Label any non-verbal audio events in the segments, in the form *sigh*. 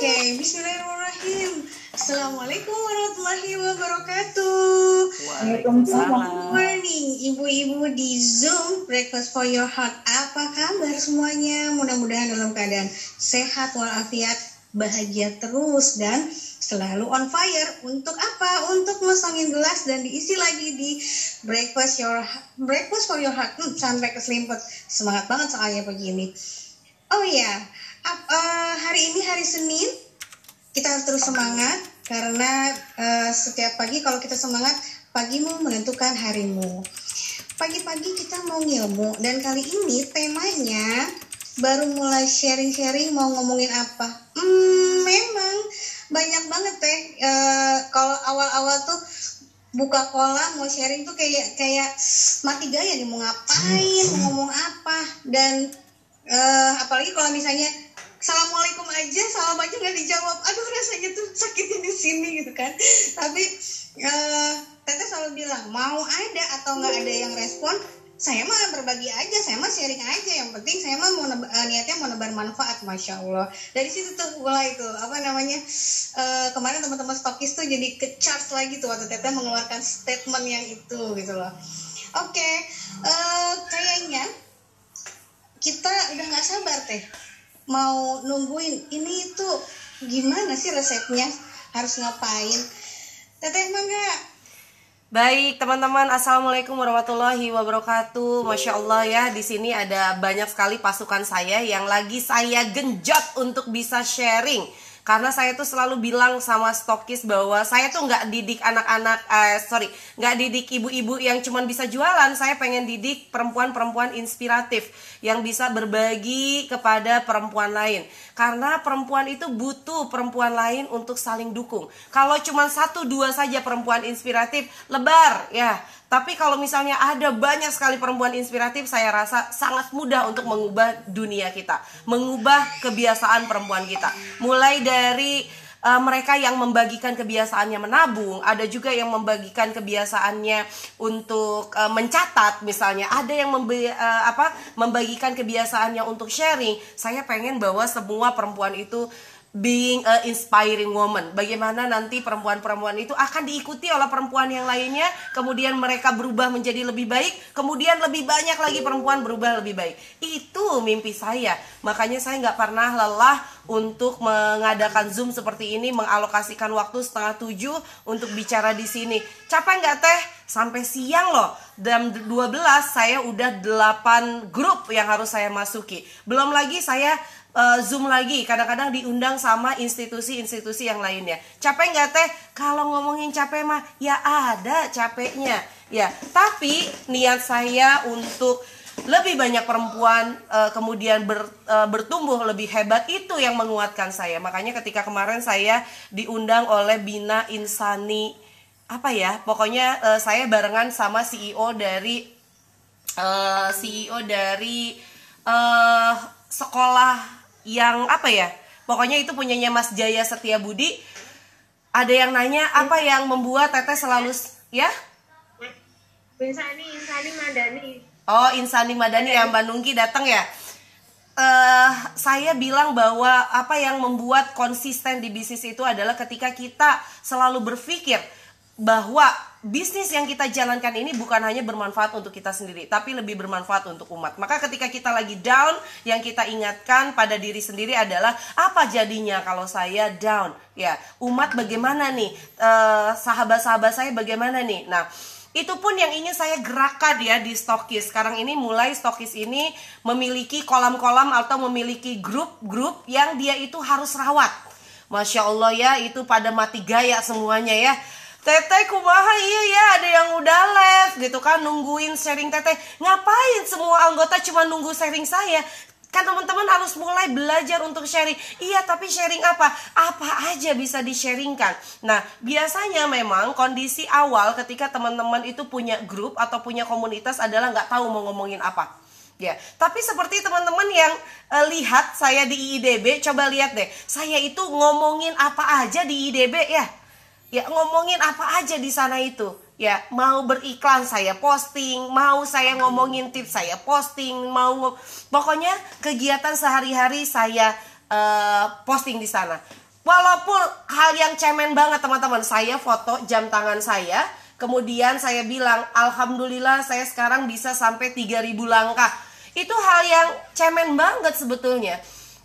Oke, Bismillahirrahmanirrahim. Assalamualaikum warahmatullahi wabarakatuh. Waalaikumsalam. Good morning, ibu-ibu di Zoom Breakfast for Your Heart. Apa kabar semuanya? Mudah-mudahan dalam keadaan sehat walafiat, bahagia terus dan selalu on fire. Untuk apa? Untuk ngosongin gelas dan diisi lagi di Breakfast Your Breakfast for Your Heart. Hmm, sampai keselimpet. Semangat banget soalnya begini. Oh iya, eh, hari ini hari Senin kita harus terus semangat karena eh, setiap pagi kalau kita semangat pagimu menentukan harimu. Pagi-pagi kita mau ngilmu dan kali ini temanya baru mulai sharing-sharing mau ngomongin apa? Hmm, memang banyak banget teh. Eh, kalau awal-awal tuh buka kolam mau sharing tuh kayak kayak mati gaya nih mau ngapain mau ngomong apa dan eh, apalagi kalau misalnya assalamualaikum aja salam aja nggak dijawab. Aduh rasanya tuh sakitnya di sini gitu kan. Tapi eh teteh selalu bilang mau ada atau nggak ada yang respon saya mah berbagi aja saya mah sharing aja. Yang penting saya mah mau eh, niatnya mau nebar manfaat masya allah. Dari situ tuh mulai tuh apa namanya eh, kemarin teman-teman stokis tuh jadi ke charge lagi tuh waktu teteh mengeluarkan statement yang itu gitu loh. Oke eh, kayaknya kita udah nggak sabar teh mau nungguin. Ini tuh gimana sih resepnya? Harus ngapain? Teteh mangga. Baik teman-teman, assalamualaikum warahmatullahi wabarakatuh. Masya Allah ya, di sini ada banyak sekali pasukan saya yang lagi saya genjot untuk bisa sharing. Karena saya tuh selalu bilang sama stokis bahwa saya tuh nggak didik anak-anak, eh, sorry, nggak didik ibu-ibu yang cuman bisa jualan. Saya pengen didik perempuan-perempuan inspiratif yang bisa berbagi kepada perempuan lain. Karena perempuan itu butuh perempuan lain untuk saling dukung. Kalau cuma satu dua saja perempuan inspiratif, lebar ya. Tapi kalau misalnya ada banyak sekali perempuan inspiratif, saya rasa sangat mudah untuk mengubah dunia kita, mengubah kebiasaan perempuan kita. Mulai dari uh, mereka yang membagikan kebiasaannya menabung, ada juga yang membagikan kebiasaannya untuk uh, mencatat, misalnya ada yang membe- uh, apa membagikan kebiasaannya untuk sharing. Saya pengen bahwa semua perempuan itu being a inspiring woman. Bagaimana nanti perempuan-perempuan itu akan diikuti oleh perempuan yang lainnya, kemudian mereka berubah menjadi lebih baik, kemudian lebih banyak lagi perempuan berubah lebih baik. Itu mimpi saya. Makanya saya nggak pernah lelah untuk mengadakan zoom seperti ini, mengalokasikan waktu setengah tujuh untuk bicara di sini. Capek nggak teh? Sampai siang loh. Jam 12 saya udah 8 grup yang harus saya masuki. Belum lagi saya uh, Zoom lagi kadang-kadang diundang sama institusi-institusi yang lainnya capek nggak teh kalau ngomongin capek mah ya ada capeknya ya tapi niat saya untuk lebih banyak perempuan uh, kemudian ber, uh, bertumbuh lebih hebat itu yang menguatkan saya. Makanya ketika kemarin saya diundang oleh Bina Insani apa ya pokoknya uh, saya barengan sama CEO dari uh, CEO dari uh, sekolah yang apa ya pokoknya itu punyanya Mas Jaya Setia Budi ada yang nanya apa yang membuat Teteh selalu ya? Insani, Insani Madani. Oh Insani Madani yang Mbak datang ya eh saya bilang bahwa apa yang membuat konsisten di bisnis itu adalah ketika kita selalu berpikir bahwa bisnis yang kita jalankan ini bukan hanya bermanfaat untuk kita sendiri, tapi lebih bermanfaat untuk umat. Maka ketika kita lagi down, yang kita ingatkan pada diri sendiri adalah apa jadinya kalau saya down? Ya, umat bagaimana nih? Eh, sahabat-sahabat saya bagaimana nih? Nah, itu pun yang ingin saya gerakan ya di Stokis. Sekarang ini mulai Stokis ini memiliki kolam-kolam atau memiliki grup-grup yang dia itu harus rawat. Masya Allah ya, itu pada mati gaya semuanya ya. Teteh kumaha iya ya ada yang udah left gitu kan nungguin sharing teteh ngapain semua anggota cuma nunggu sharing saya kan teman-teman harus mulai belajar untuk sharing. Iya tapi sharing apa? Apa aja bisa di sharingkan nah biasanya memang kondisi awal ketika teman-teman itu punya grup atau punya komunitas adalah nggak tahu mau ngomongin apa. Ya, tapi seperti teman-teman yang eh, lihat saya di IIDB, coba lihat deh, saya itu ngomongin apa aja di IIDB ya? Ya ngomongin apa aja di sana itu ya mau beriklan saya posting mau saya ngomongin tips saya posting mau pokoknya kegiatan sehari-hari saya eh, posting di sana. Walaupun hal yang cemen banget teman-teman. Saya foto jam tangan saya kemudian saya bilang alhamdulillah saya sekarang bisa sampai 3000 langkah. Itu hal yang cemen banget sebetulnya.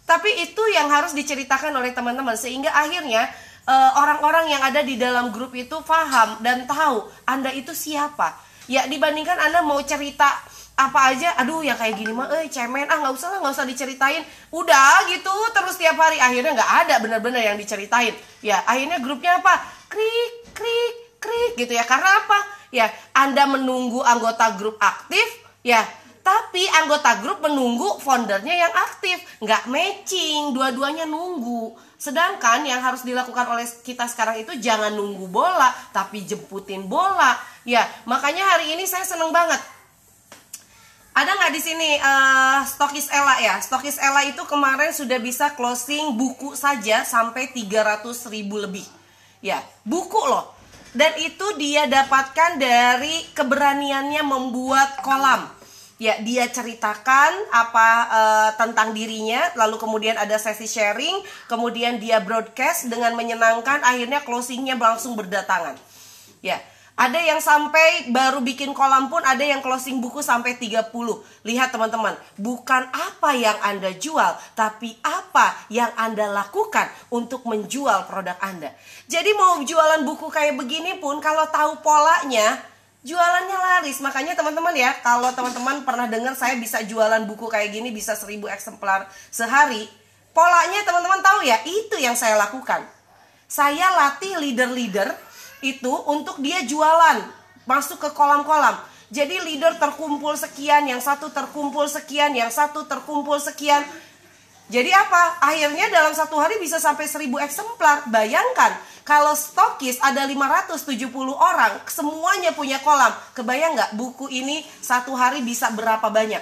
Tapi itu yang harus diceritakan oleh teman-teman sehingga akhirnya orang-orang uh, yang ada di dalam grup itu paham dan tahu anda itu siapa. Ya dibandingkan anda mau cerita apa aja aduh ya kayak gini mah eh cemen. Ah nggak usah lah nggak usah diceritain. Udah gitu terus tiap hari. Akhirnya nggak ada benar-benar yang diceritain. Ya akhirnya grupnya apa? Krik krik krik gitu ya. Karena apa? Ya anda menunggu anggota grup aktif ya tapi anggota grup menunggu foundernya yang aktif. Nggak matching dua-duanya nunggu sedangkan yang harus dilakukan oleh kita sekarang itu jangan nunggu bola tapi jemputin bola ya makanya hari ini saya seneng banget ada nggak di sini uh, stokis Ella ya? Stokis Ella itu kemarin sudah bisa closing buku saja sampai 300 ribu lebih. Ya, buku loh. Dan itu dia dapatkan dari keberaniannya membuat kolam. Ya, dia ceritakan apa uh, tentang dirinya, lalu kemudian ada sesi sharing, kemudian dia broadcast dengan menyenangkan, akhirnya closingnya langsung berdatangan. Ya, ada yang sampai baru bikin kolam pun ada yang closing buku sampai 30. Lihat teman-teman, bukan apa yang Anda jual, tapi apa yang Anda lakukan untuk menjual produk Anda. Jadi mau jualan buku kayak begini pun kalau tahu polanya, jualannya laris. Makanya teman-teman ya, kalau teman-teman pernah dengar saya bisa jualan buku kayak gini bisa 1000 eksemplar sehari, polanya teman-teman tahu ya, itu yang saya lakukan. Saya latih leader-leader itu untuk dia jualan masuk ke kolam-kolam. Jadi leader terkumpul sekian, yang satu terkumpul sekian, yang satu terkumpul sekian. Jadi apa? Akhirnya dalam satu hari bisa sampai 1000 eksemplar. Bayangkan kalau stokis ada 570 orang, semuanya punya kolam. Kebayang nggak buku ini satu hari bisa berapa banyak?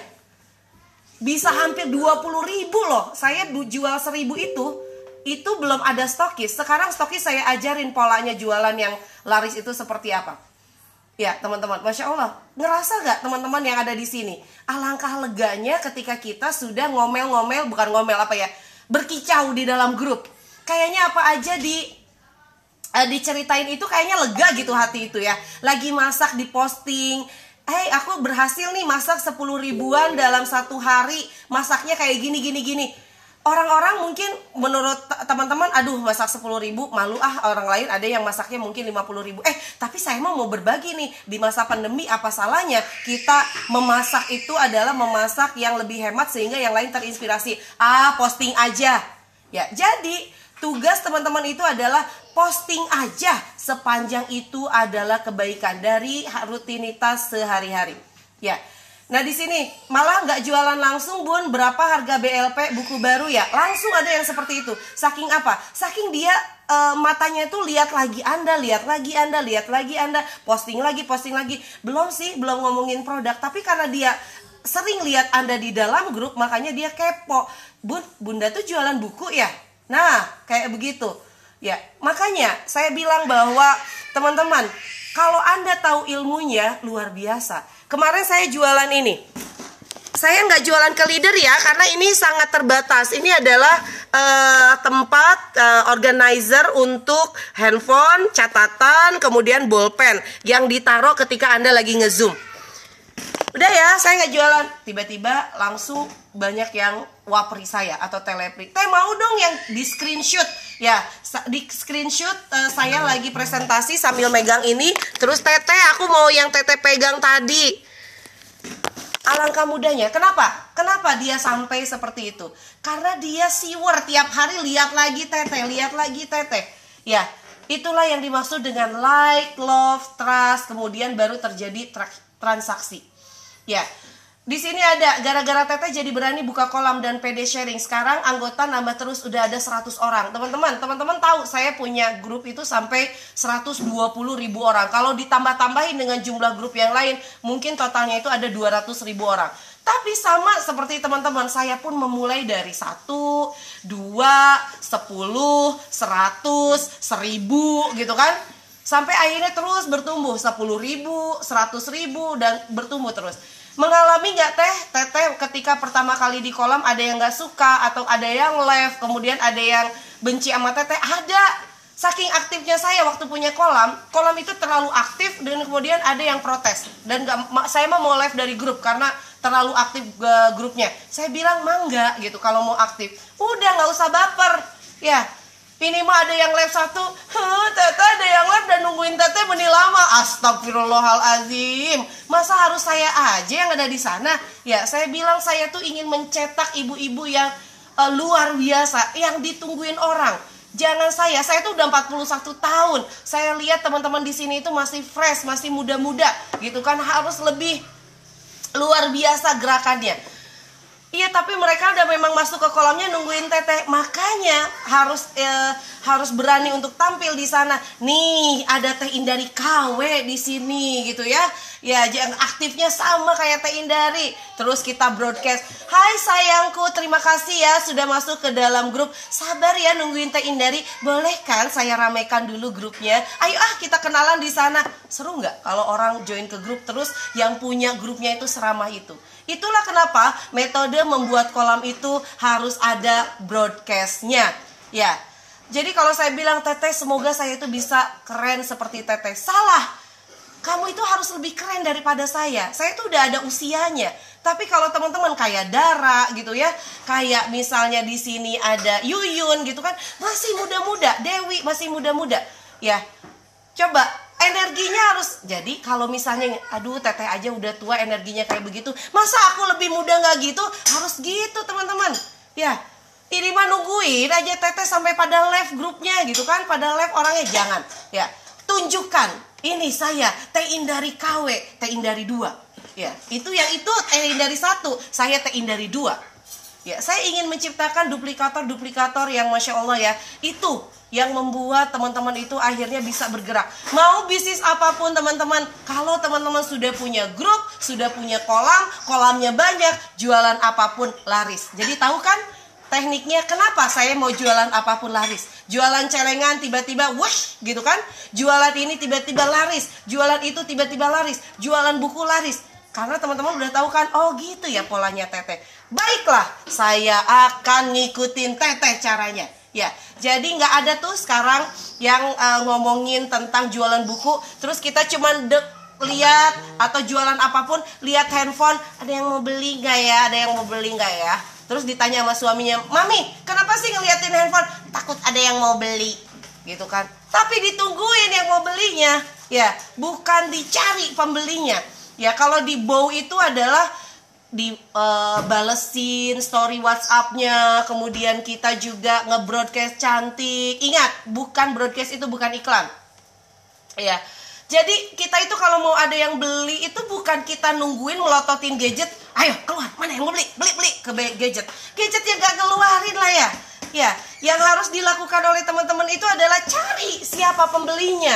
Bisa hampir 20 ribu loh. Saya jual 1000 itu itu belum ada stokis. Sekarang stokis saya ajarin polanya jualan yang laris itu seperti apa. Ya teman-teman, masya Allah, ngerasa gak teman-teman yang ada di sini? Alangkah leganya ketika kita sudah ngomel-ngomel, bukan ngomel apa ya, berkicau di dalam grup. Kayaknya apa aja di uh, diceritain itu kayaknya lega gitu hati itu ya. Lagi masak di posting, Hei aku berhasil nih masak 10 ribuan dalam satu hari Masaknya kayak gini gini gini orang-orang mungkin menurut teman-teman aduh masak 10 ribu malu ah orang lain ada yang masaknya mungkin 50 ribu. Eh tapi saya mau mau berbagi nih di masa pandemi apa salahnya kita memasak itu adalah memasak yang lebih hemat sehingga yang lain terinspirasi. Ah posting aja. Ya jadi tugas teman-teman itu adalah posting aja sepanjang itu adalah kebaikan dari rutinitas sehari-hari. Ya Nah di sini malah nggak jualan langsung bun. Berapa harga BLP buku baru ya? Langsung ada yang seperti itu. Saking apa? Saking dia e, matanya itu lihat lagi anda lihat lagi anda lihat lagi anda. Posting lagi posting lagi. Belum sih belum ngomongin produk. Tapi karena dia sering lihat anda di dalam grup makanya dia kepo. Bun bunda tuh jualan buku ya? Nah kayak begitu. Ya makanya saya bilang bahwa teman-teman kalau anda tahu ilmunya luar biasa Kemarin saya jualan ini. Saya nggak jualan ke leader ya, karena ini sangat terbatas. Ini adalah uh, tempat uh, organizer untuk handphone, catatan, kemudian bolpen yang ditaruh ketika Anda lagi ngezoom. Udah ya, saya nggak jualan. Tiba-tiba langsung banyak yang wapri saya atau telepri. Teh mau dong yang di screenshot ya di screenshot uh, saya lagi presentasi sambil megang ini. Terus teteh aku mau yang teteh pegang tadi. Alangkah mudahnya. Kenapa? Kenapa dia sampai seperti itu? Karena dia siwer tiap hari lihat lagi teteh lihat lagi teteh ya itulah yang dimaksud dengan like love trust. Kemudian baru terjadi tra transaksi. Ya di sini ada gara-gara Teteh jadi berani buka kolam dan PD sharing. Sekarang anggota nambah terus udah ada 100 orang. Teman-teman, teman-teman tahu saya punya grup itu sampai 120 ribu orang. Kalau ditambah-tambahin dengan jumlah grup yang lain, mungkin totalnya itu ada 200 ribu orang. Tapi sama seperti teman-teman, saya pun memulai dari 1, 2, 10, 100, 1000 gitu kan. Sampai akhirnya terus bertumbuh 10 ribu, 100 ribu, dan bertumbuh terus Mengalami nggak teh, teteh ketika pertama kali di kolam ada yang nggak suka atau ada yang left, kemudian ada yang benci sama teteh? Ada. Saking aktifnya saya waktu punya kolam, kolam itu terlalu aktif dan kemudian ada yang protes dan gak, saya mah mau live dari grup karena terlalu aktif uh, grupnya. Saya bilang mangga gitu kalau mau aktif. Udah nggak usah baper, ya. Ini mah ada yang live satu, teteh ada yang live dan nungguin teteh meni lama. Astagfirullahalazim. Masa harus saya aja yang ada di sana? Ya, saya bilang saya tuh ingin mencetak ibu-ibu yang uh, luar biasa, yang ditungguin orang Jangan saya, saya tuh udah 41 tahun. Saya lihat teman-teman di sini itu masih fresh, masih muda-muda gitu kan harus lebih luar biasa gerakannya. Iya, tapi mereka udah memang masuk ke kolamnya nungguin teteh. Makanya harus eh, harus berani untuk tampil di sana. Nih, ada Teh Indari KW di sini gitu ya. Ya, yang aktifnya sama kayak Teh Indari. Terus kita broadcast, "Hai sayangku, terima kasih ya sudah masuk ke dalam grup. Sabar ya nungguin Teh Indari. Boleh kan saya ramaikan dulu grupnya? Ayo ah kita kenalan di sana." Seru nggak kalau orang join ke grup terus yang punya grupnya itu seramah itu? Itulah kenapa metode membuat kolam itu harus ada broadcastnya. Ya, jadi kalau saya bilang teteh semoga saya itu bisa keren seperti teteh. Salah. Kamu itu harus lebih keren daripada saya. Saya itu udah ada usianya. Tapi kalau teman-teman kayak Dara gitu ya, kayak misalnya di sini ada Yuyun gitu kan, masih muda-muda, Dewi masih muda-muda. Ya, coba energinya harus jadi kalau misalnya aduh teteh aja udah tua energinya kayak begitu masa aku lebih muda nggak gitu? Harus gitu teman-teman. Ya ini mah nungguin aja teteh sampai pada live grupnya gitu kan pada live orangnya. Jangan. Ya tunjukkan ini saya teh indari KW teh indari dua. Ya itu yang itu teh indari satu saya teh indari dua ya saya ingin menciptakan duplikator duplikator yang masya Allah ya itu yang membuat teman-teman itu akhirnya bisa bergerak. Mau bisnis apa pun teman-teman, kalau teman-teman sudah punya grup, sudah punya kolam, kolamnya banyak, jualan apa pun laris. Jadi tahu kan tekniknya kenapa saya mau jualan apa pun laris? Jualan celengan tiba-tiba wush gitu kan? Jualan ini tiba-tiba laris, jualan itu tiba-tiba laris, jualan buku laris. Karena teman-teman udah tahu kan, oh gitu ya polanya teteh. Baiklah, saya akan ngikutin teteh caranya. Ya, jadi nggak ada tuh sekarang yang uh, ngomongin tentang jualan buku, terus kita cuman dek lihat atau jualan apa pun, lihat handphone, ada yang mau beli nggak ya, ada yang mau beli nggak ya. Terus ditanya sama suaminya, mami, kenapa sih ngeliatin handphone? Takut ada yang mau beli, gitu kan? Tapi ditungguin yang mau belinya, ya, bukan dicari pembelinya. Ya, kalau di bow itu adalah di uh, balesin story WhatsAppnya, kemudian kita juga nge-broadcast cantik. Ingat, bukan broadcast itu bukan iklan. Ya. Jadi kita itu kalau mau ada yang beli itu bukan kita nungguin melototin gadget, ayo keluar, mana yang mau beli? Beli beli ke gadget. Gadget yang gak keluarin lah ya. Ya, yang harus dilakukan oleh teman-teman itu adalah cari siapa pembelinya.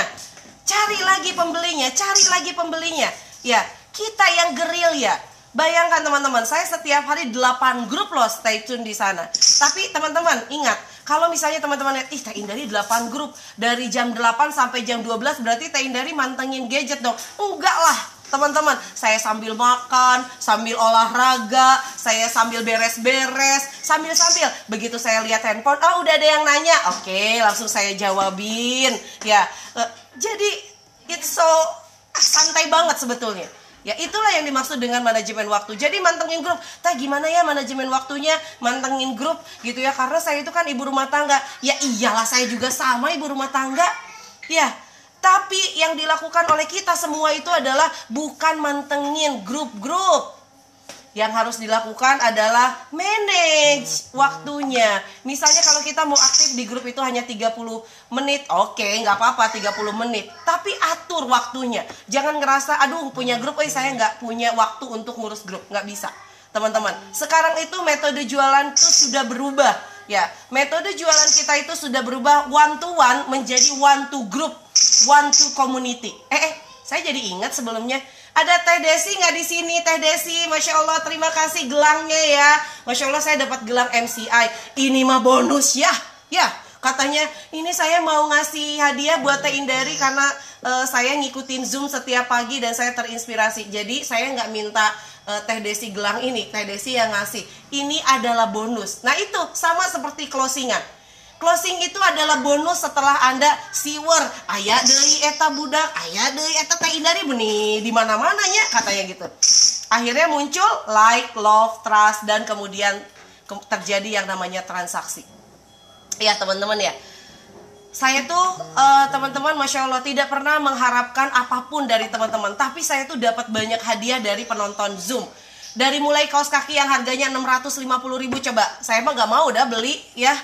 Cari lagi pembelinya, cari lagi pembelinya. Ya, kita yang geril ya. Bayangkan teman-teman, saya setiap hari 8 grup loh stay tune di sana. Tapi teman-teman, ingat, kalau misalnya teman-teman lihat, ih Teh Indari 8 grup, dari jam 8 sampai jam 12 berarti Teh Indari mantengin gadget dong. Enggak lah, teman-teman. Saya sambil makan sambil olahraga saya sambil beres-beres sambil-sambil. Begitu saya lihat handphone oh udah ada yang nanya. Oke langsung saya jawabin. Ya uh, jadi it's so santai banget sebetulnya Ya itulah yang dimaksud dengan manajemen waktu. Jadi mantengin grup. Tah gimana ya manajemen waktunya? Mantengin grup gitu ya. Karena saya itu kan ibu rumah tangga. Ya iyalah saya juga sama ibu rumah tangga. Ya. Tapi yang dilakukan oleh kita semua itu adalah bukan mantengin grup-grup yang harus dilakukan adalah manage waktunya. Misalnya kalau kita mau aktif di grup itu hanya 30 menit, oke okay, nggak apa-apa 30 menit. Tapi atur waktunya. Jangan ngerasa, aduh punya grup, eh saya nggak punya waktu untuk ngurus grup. Nggak bisa. Teman-teman, sekarang itu metode jualan itu sudah berubah. Ya, metode jualan kita itu sudah berubah one to one menjadi one to group, one to community. Eh, eh saya jadi ingat sebelumnya ada Teh Desi nggak di sini Teh Desi Masya Allah terima kasih gelangnya ya Masya Allah saya dapat gelang MCI ini mah bonus ya ya katanya ini saya mau ngasih hadiah buat Teh Indari karena uh, saya ngikutin Zoom setiap pagi dan saya terinspirasi jadi saya nggak minta eh, Teh Desi gelang ini, Teh Desi yang ngasih. Ini adalah bonus. Nah, itu sama seperti closingan. Closing itu adalah bonus setelah Anda siwer. Ayah deui eta budak, ayah deui eta teh indari benih di mana-mana nya katanya gitu. Akhirnya muncul like, love, trust dan kemudian ke- terjadi yang namanya transaksi. Ya, teman-teman ya. Saya tuh eh, teman-teman masya Allah tidak pernah mengharapkan apa pun dari teman-teman. Tapi saya tuh dapat banyak hadiah dari penonton zoom. Dari mulai kaos kaki yang harganya 650.000 ribu coba. Saya mah gak mau udah beli ya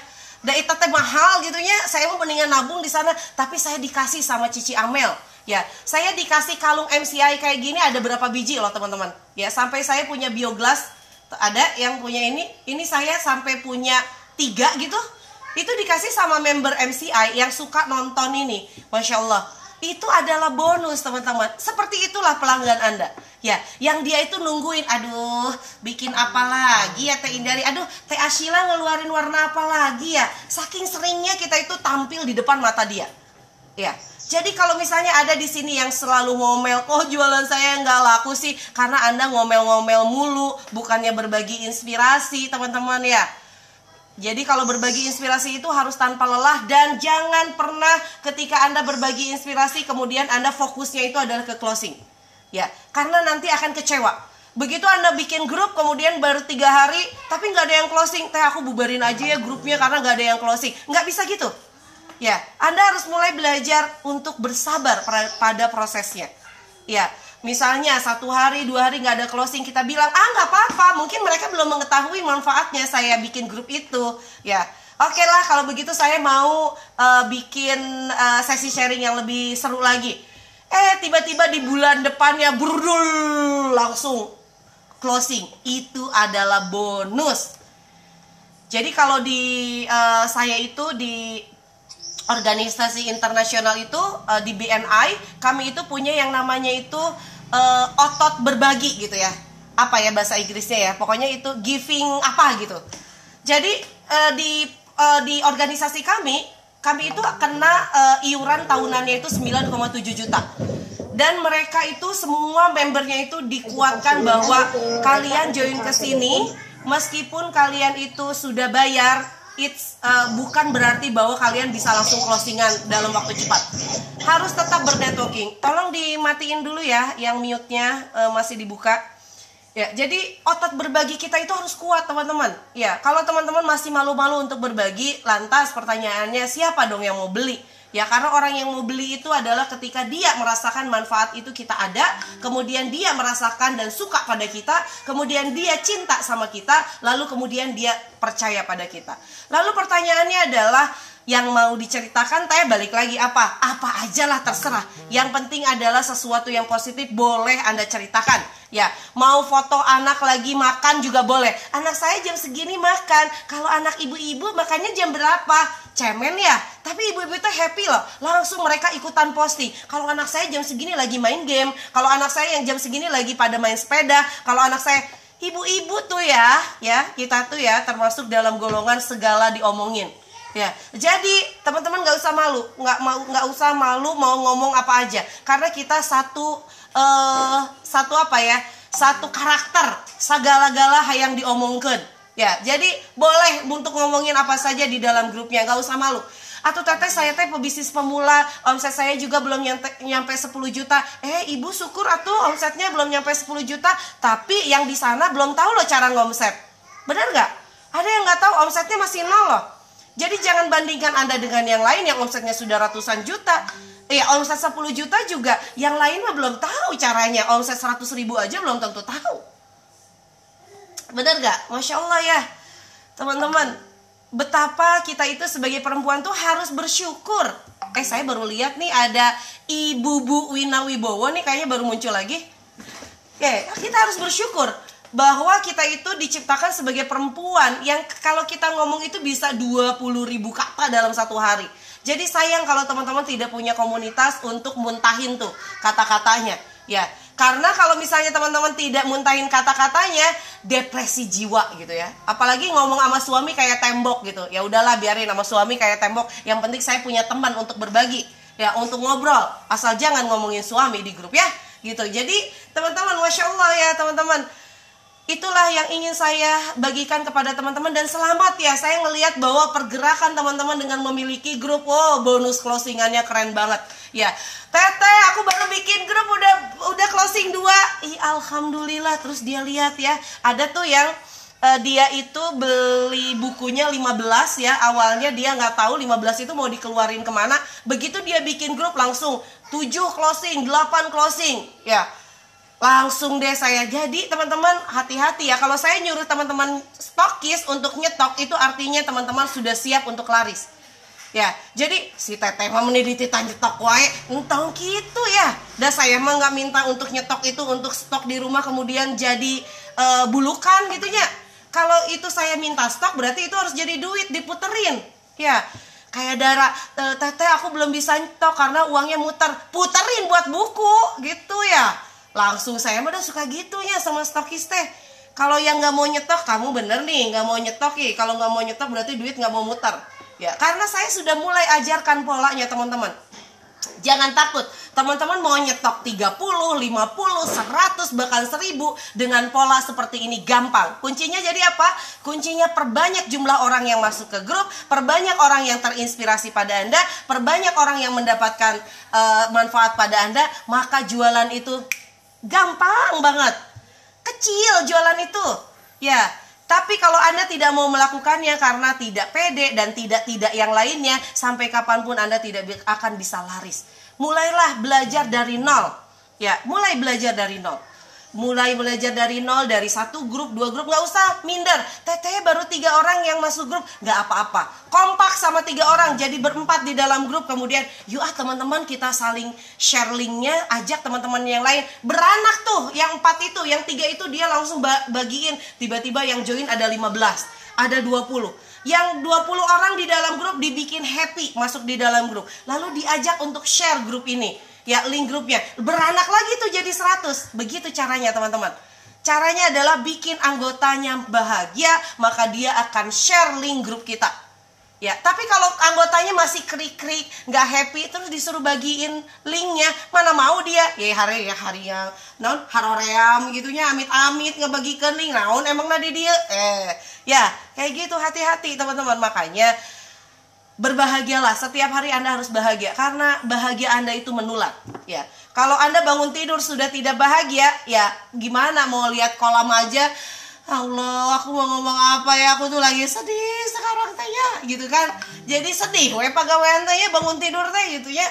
dan itu teh mahal gitu ya saya mau mendingan nabung di sana. Tapi saya dikasih sama Cici Amel. Ya saya dikasih kalung MCI kayak gini ada berapa biji loh teman-teman. Ya sampai saya punya bioglas ada yang punya ini. Ini saya sampai punya tiga gitu. Itu dikasih sama member MCI yang suka nonton ini. Masya Allah itu adalah bonus teman-teman seperti itulah pelanggan anda ya yang dia itu nungguin aduh bikin apa lagi ya Teh Indari aduh Teh Ashila ngeluarin warna apa lagi ya saking seringnya kita itu tampil di depan mata dia ya jadi kalau misalnya ada di sini yang selalu ngomel, kok jualan saya nggak laku sih? Karena anda ngomel-ngomel mulu, bukannya berbagi inspirasi, teman-teman ya. Jadi kalau berbagi inspirasi itu harus tanpa lelah dan jangan pernah ketika Anda berbagi inspirasi kemudian Anda fokusnya itu adalah ke closing. Ya, karena nanti akan kecewa. Begitu Anda bikin grup kemudian baru tiga hari tapi nggak ada yang closing, teh aku bubarin aja ya grupnya karena nggak ada yang closing. Nggak bisa gitu. Ya, Anda harus mulai belajar untuk bersabar pada prosesnya. Ya, misalnya satu hari, dua hari nggak ada closing, kita bilang, ah nggak apa-apa, mungkin mereka belum mengetahui manfaatnya saya bikin grup itu. Ya, oke lah kalau begitu saya mau eh, bikin eh, sesi sharing yang lebih seru lagi. Eh, tiba-tiba di bulan depannya burdul langsung closing. Itu adalah bonus. Jadi kalau di eh, saya itu di organisasi internasional itu eh, di BNI kami itu punya yang namanya itu eh, otot berbagi gitu ya. Apa ya bahasa Inggrisnya ya? Pokoknya itu giving apa gitu. Jadi eh, di eh, di organisasi kami kami itu kena eh, iuran tahunannya itu 9,7 juta. Dan mereka itu semua membernya itu dikuatkan bahwa kalian join ke sini meskipun kalian itu sudah bayar it's uh, bukan berarti bahwa kalian bisa langsung closingan dalam waktu cepat harus tetap bernetworking tolong dimatiin dulu ya yang mute-nya uh, masih dibuka Ya, jadi otot berbagi kita itu harus kuat, teman-teman. Ya, kalau teman-teman masih malu-malu untuk berbagi, lantas pertanyaannya siapa dong yang mau beli? Ya, karena orang yang mau beli itu adalah ketika dia merasakan manfaat itu kita ada, kemudian dia merasakan dan suka pada kita, kemudian dia cinta sama kita, lalu kemudian dia percaya pada kita. Lalu pertanyaannya adalah yang mau diceritakan teh balik lagi apa? Apa aja lah terserah. Yang penting adalah sesuatu yang positif boleh anda ceritakan. Ya mau foto anak lagi makan juga boleh. Anak saya jam segini makan. Kalau anak ibu-ibu makannya jam berapa cemen ya. Tapi ibu-ibu itu happy loh. Langsung mereka ikutan posting. Kalau anak saya jam segini lagi main game. Kalau anak saya yang jam segini lagi pada main sepeda. Kalau anak saya ibu-ibu tuh ya ya kita tuh ya termasuk dalam golongan segala diomongin. Ya, jadi teman-teman nggak usah malu, nggak mau nggak usah malu mau ngomong apa aja, karena kita satu eh satu apa ya, satu karakter segala-gala yang diomongkan. Ya, jadi boleh untuk ngomongin apa saja di dalam grupnya, nggak usah malu. Atau teteh saya teh pebisnis pemula, omset saya juga belum nyampe, nyampe 10 juta. Eh, ibu syukur atuh omsetnya belum nyampe 10 juta, tapi yang di sana belum tahu loh cara ngomset. Benar nggak? Ada yang nggak tahu omsetnya masih nol loh. Jadi jangan bandingkan Anda dengan yang lain yang omsetnya sudah ratusan juta. Ya omset 10 juta juga yang lain mah belum tahu caranya. Omset 100 ribu aja belum tentu tahu. Bener gak? Masya Allah ya. Teman-teman, betapa kita itu sebagai perempuan tuh harus bersyukur. Eh saya baru lihat nih ada Ibu Bu Wina Wibowo nih kayaknya baru muncul lagi. Oke, kita harus bersyukur bahwa kita itu diciptakan sebagai perempuan yang kalau kita ngomong itu bisa 20 ribu kata dalam satu hari. Jadi sayang kalau teman-teman tidak punya komunitas untuk muntahin tuh kata-katanya. Ya, karena kalau misalnya teman-teman tidak muntahin kata-katanya, depresi jiwa gitu ya. Apalagi ngomong sama suami kayak tembok gitu. Ya udahlah biarin sama suami kayak tembok. Yang penting saya punya teman untuk berbagi. Ya, untuk ngobrol. Asal jangan ngomongin suami di grup ya. Gitu. Jadi, teman-teman, masya Allah ya, teman-teman itulah yang ingin saya bagikan kepada teman-teman dan selamat ya saya melihat bahwa pergerakan teman-teman dengan memiliki grup wow bonus closingannya keren banget. Ya Tete aku baru bikin grup udah udah closing dua. Ih alhamdulillah terus dia lihat ya ada tuh yang uh, dia itu beli bukunya 15 ya awalnya dia nggak tahu 15 itu mau dikeluarin ke mana. Begitu dia bikin grup langsung 7 closing 8 closing ya langsung deh saya. Jadi teman-teman hati-hati ya. Kalau saya nyuruh teman-teman stokis untuk nyetok itu artinya teman-teman sudah siap untuk laris. Ya jadi si teteh mah meneliti nyetok wae. Entah gitu ya. Dan saya mah nggak minta untuk nyetok itu untuk stok di rumah kemudian jadi uh, bulukan gitu ya kalau itu saya minta stok berarti itu harus jadi duit diputerin. Ya kayak darah teteh aku belum bisa nyetok karena uangnya muter. Puterin buat buku langsung saya mah udah suka gitu ya sama stokis teh kalau yang nggak mau nyetok kamu bener nih nggak mau nyetok ya kalau nggak mau nyetok berarti duit nggak mau muter ya karena saya sudah mulai ajarkan polanya teman-teman Jangan takut, teman-teman mau nyetok 30, 50, 100, bahkan 1000 dengan pola seperti ini gampang. Kuncinya jadi apa? Kuncinya perbanyak jumlah orang yang masuk ke grup, perbanyak orang yang terinspirasi pada Anda, perbanyak orang yang mendapatkan uh, manfaat pada Anda, maka jualan itu gampang banget. Kecil jualan itu. Ya, tapi kalau Anda tidak mau melakukannya karena tidak pede dan tidak-tidak yang lainnya, sampai kapan pun Anda tidak akan bisa laris. Mulailah belajar dari nol. Ya, mulai belajar dari nol mulai belajar dari nol dari satu grup dua grup nggak usah minder. Teteh baru tiga orang yang masuk grup nggak apa-apa. Kompak sama tiga orang jadi berempat di dalam grup. Kemudian yuk ah teman-teman kita saling share linknya ajak teman-teman yang lain. Beranak tuh yang empat itu yang tiga itu dia langsung bagiin. Tiba-tiba yang join ada 15 ada 20 yang 20 orang di dalam grup dibikin happy masuk di dalam grup. Lalu diajak untuk share grup ini ya link grupnya. Beranak lagi tuh jadi 100 begitu caranya teman-teman. Caranya adalah bikin anggotanya bahagia maka dia akan share link grup kita. Ya tapi kalau anggotanya masih krik-krik nggak happy terus disuruh bagiin linknya. Mana mau dia? Ya hari ya hari yang non haroream gitunya amit-amit ngebagikan link. Naon emang nadi dia? Eh ya kayak gitu. Hati-hati teman-teman. Makanya berbahagialah. Setiap hari Anda harus bahagia karena bahagia Anda itu menular ya. Kalau Anda bangun tidur sudah tidak bahagia ya gimana mau lihat kolam aja Allah aku mau ngomong apa ya? Aku tuh lagi sedih sekarang teh ya gitu kan. Jadi sedih we pegawai teh ya bangun tidur teh gitu ya.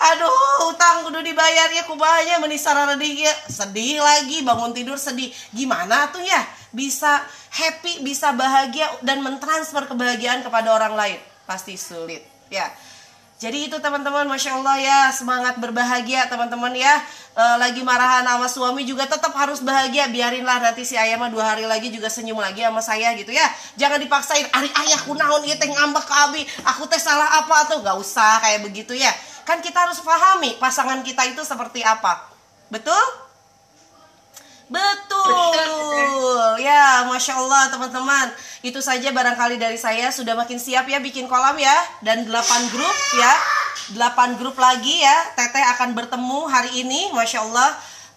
Aduh utang kudu dibayar ya kubahnya menisara ya. Sedih lagi bangun tidur sedih. Gimana tuh ya? Bisa happy bisa bahagia dan mentransfer kebahagiaan kepada orang lain pasti sulit ya. Jadi itu teman-teman Masya Allah ya. Semangat berbahagia teman-teman ya. E, Lagi marahan sama suami juga tetap harus bahagia. Biarinlah nanti si ayah mah dua hari lagi juga senyum lagi sama saya gitu ya. Jangan dipaksain Ari ayah kunaon iya teh ngambek ke abi. Aku teh salah apa tuh? Gak usah kayak begitu ya. Kan kita harus pahami pasangan kita itu seperti apa. Betul? Betul. *laughs* Ya, Masya Allah teman-teman. Itu saja barangkali dari saya sudah makin siap ya bikin kolam ya. Dan 8 grup ya. 8 grup lagi ya. Teteh akan bertemu hari ini. Masya Allah.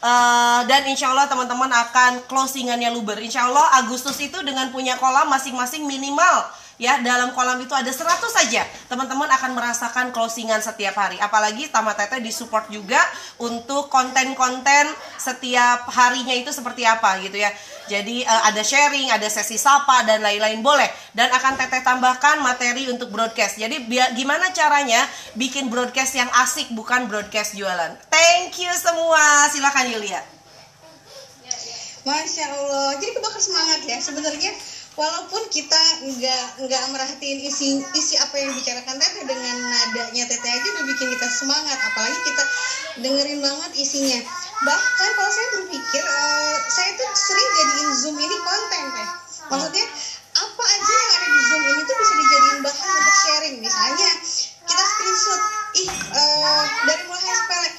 Uh, dan insya Allah teman-teman akan closingannya luber. Insya Allah Agustus itu dengan punya kolam masing-masing minimal ya dalam kolam itu ada 100 saja. Teman-teman akan merasakan closingan setiap hari. Apalagi Tama Tete disupport juga untuk konten-konten setiap harinya itu seperti apa gitu ya. Jadi uh, ada sharing ada sesi sapa dan lain-lain. Boleh. Dan akan Teteh tambahkan materi untuk broadcast. Jadi gimana caranya bikin broadcast yang asik bukan broadcast jualan? Thank you semua. Silakan Yulia. Masya Allah, jadi kebakar semangat ya. Sebenarnya walaupun kita nggak nggak merhatiin isi isi apa yang dibicarakan Tete dengan nadanya Tete aja udah bikin kita semangat apalagi kita dengerin banget isinya. Bahkan kalau saya berpikir uh, saya tuh sering jadiin zoom ini konten teh. Maksudnya apa aja yang ada di zoom ini tuh bisa dijadiin bahan untuk sharing. Misalnya kita screenshot ih uh, dari mulai sepele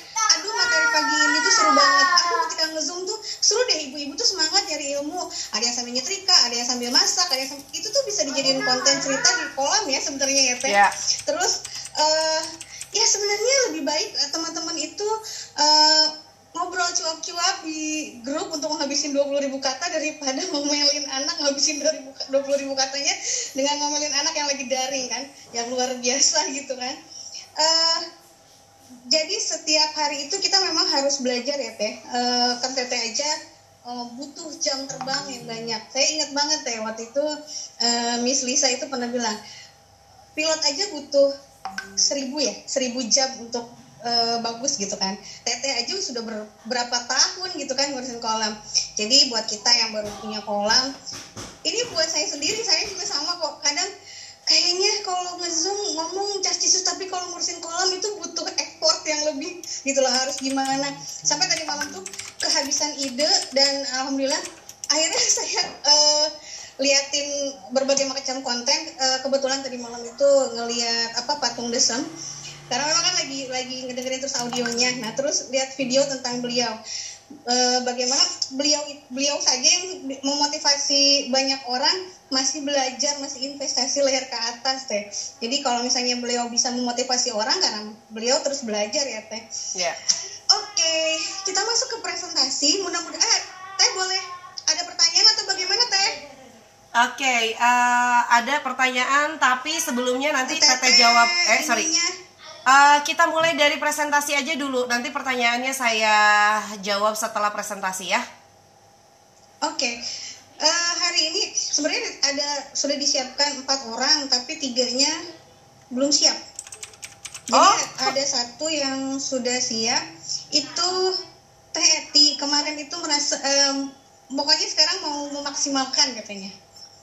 aduh materi pagi ini tuh seru banget. Aduh ketika ngezoom tuh seru deh ibu-ibu tuh semangat nyari ilmu. Ada yang sambil nyetrika ada yang sambil masak ada yang sambil, itu tuh bisa dijadiin konten cerita di kolam ya sebenarnya ya teh yeah. terus uh, ya sebenarnya lebih baik uh, teman-teman itu uh, ngobrol ngobrol cuap-cuap di grup untuk menghabisin 20 ribu kata daripada *laughs* ngomelin anak ngabisin 20 ribu katanya dengan ngomelin anak yang lagi daring kan yang luar biasa gitu kan. Uh, jadi setiap hari itu kita memang harus belajar ya teh. Uh, kan teteh aja uh, butuh jam terbang yang banyak. Saya ingat banget teh waktu itu uh, Miss Lisa itu pernah bilang pilot aja butuh seribu ya seribu jam untuk uh, bagus gitu kan. Teteh aja sudah ber, berapa tahun gitu kan ngurusin kolam. Jadi buat kita yang baru punya kolam ini buat saya sendiri saya juga sama kok. Kadang kayaknya kalau ngezoom ngomong cisus tapi kalau ngurusin kolam itu butuh effort yang lebih gitu loh harus gimana. Sampai tadi malam tuh kehabisan ide dan alhamdulillah akhirnya *laughs* saya uh, liatin berbagai macam konten. Uh, kebetulan tadi malam itu ngeliat apa patung desem. Karena memang kan lagi lagi ngedengerin terus audionya. Nah terus lihat video tentang beliau. E, bagaimana beliau beliau saja yang memotivasi banyak orang masih belajar masih investasi leher ke atas teh jadi kalau misalnya beliau bisa memotivasi orang karena beliau terus belajar ya teh yeah. oke okay, kita masuk ke presentasi mudah-mudahan eh, teh boleh ada pertanyaan atau bagaimana teh Oke, okay, uh, eh, ada pertanyaan tapi sebelumnya nanti Teteh jawab. Eh, sorry. Ininya Uh, kita mulai dari presentasi aja dulu. Nanti pertanyaannya saya jawab setelah presentasi ya. Oke. Okay. Uh, hari ini sebenarnya ada sudah disiapkan empat orang, tapi tiganya belum siap. Jadi oh. ada satu yang sudah siap. Itu Teh Eti kemarin itu merasa um, pokoknya sekarang mau memaksimalkan katanya.